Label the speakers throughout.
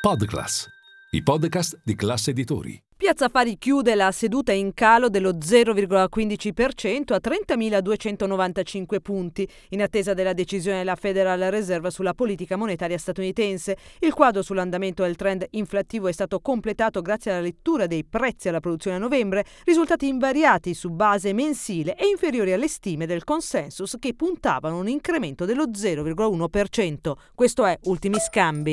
Speaker 1: Podclass, i podcast di classe editori.
Speaker 2: Piazza Affari chiude la seduta in calo dello 0,15% a 30.295 punti, in attesa della decisione della Federal Reserve sulla politica monetaria statunitense. Il quadro sull'andamento del trend inflattivo è stato completato grazie alla lettura dei prezzi alla produzione a novembre, risultati invariati su base mensile e inferiori alle stime del consensus che puntavano un incremento dello 0,1%. Questo è Ultimi Scambi.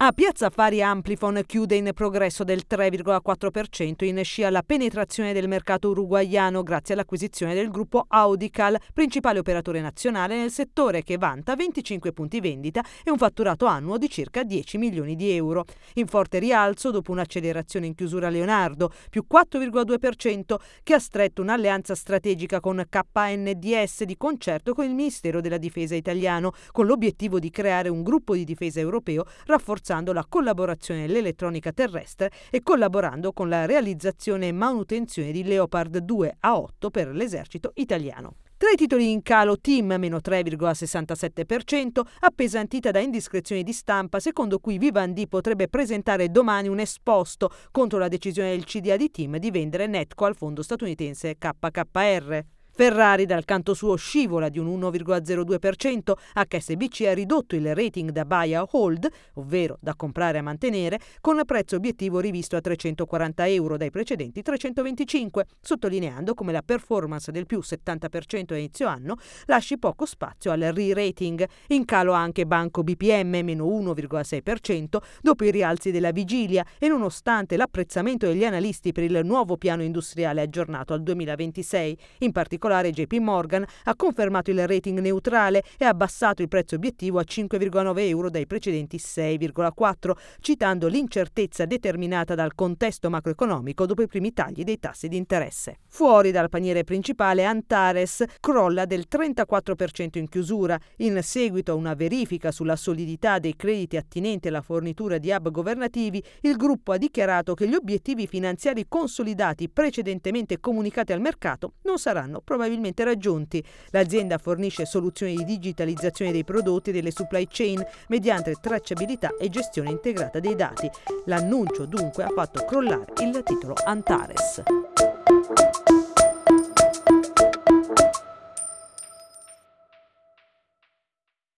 Speaker 2: A Piazza Affari Amplifon chiude in progresso del 3,4% in scia la penetrazione del mercato uruguaiano grazie all'acquisizione del gruppo Audical, principale operatore nazionale nel settore che vanta 25 punti vendita e un fatturato annuo di circa 10 milioni di euro. In forte rialzo dopo un'accelerazione in chiusura Leonardo, più 4,2%, che ha stretto un'alleanza strategica con KNDS di concerto con il Ministero della Difesa italiano, con l'obiettivo di creare un gruppo di difesa europeo rafforzato rafforzando la collaborazione nell'elettronica terrestre e collaborando con la realizzazione e manutenzione di Leopard 2 a 8 per l'esercito italiano. Tra i titoli in calo Team meno 3,67%, appesantita da indiscrezioni di stampa secondo cui Vivendi potrebbe presentare domani un esposto contro la decisione del CDA di Team di vendere Netco al fondo statunitense KKR. Ferrari dal canto suo scivola di un 1,02%, HSBC ha ridotto il rating da buy a hold, ovvero da comprare a mantenere, con prezzo obiettivo rivisto a 340 euro dai precedenti 325, sottolineando come la performance del più 70% a inizio anno lasci poco spazio al re-rating. In calo anche Banco BPM, meno 1,6%, dopo i rialzi della vigilia e nonostante l'apprezzamento degli analisti per il nuovo piano industriale aggiornato al 2026, in particolare particolare JP Morgan ha confermato il rating neutrale e ha abbassato il prezzo obiettivo a 5,9 euro dai precedenti 6,4, citando l'incertezza determinata dal contesto macroeconomico dopo i primi tagli dei tassi di interesse. Fuori dal paniere principale Antares crolla del 34% in chiusura, in seguito a una verifica sulla solidità dei crediti attinenti alla fornitura di hub governativi, il gruppo ha dichiarato che gli obiettivi finanziari consolidati precedentemente comunicati al mercato non saranno probabilmente probabilmente raggiunti. L'azienda fornisce soluzioni di digitalizzazione dei prodotti e delle supply chain mediante tracciabilità e gestione integrata dei dati. L'annuncio dunque ha fatto crollare il titolo Antares.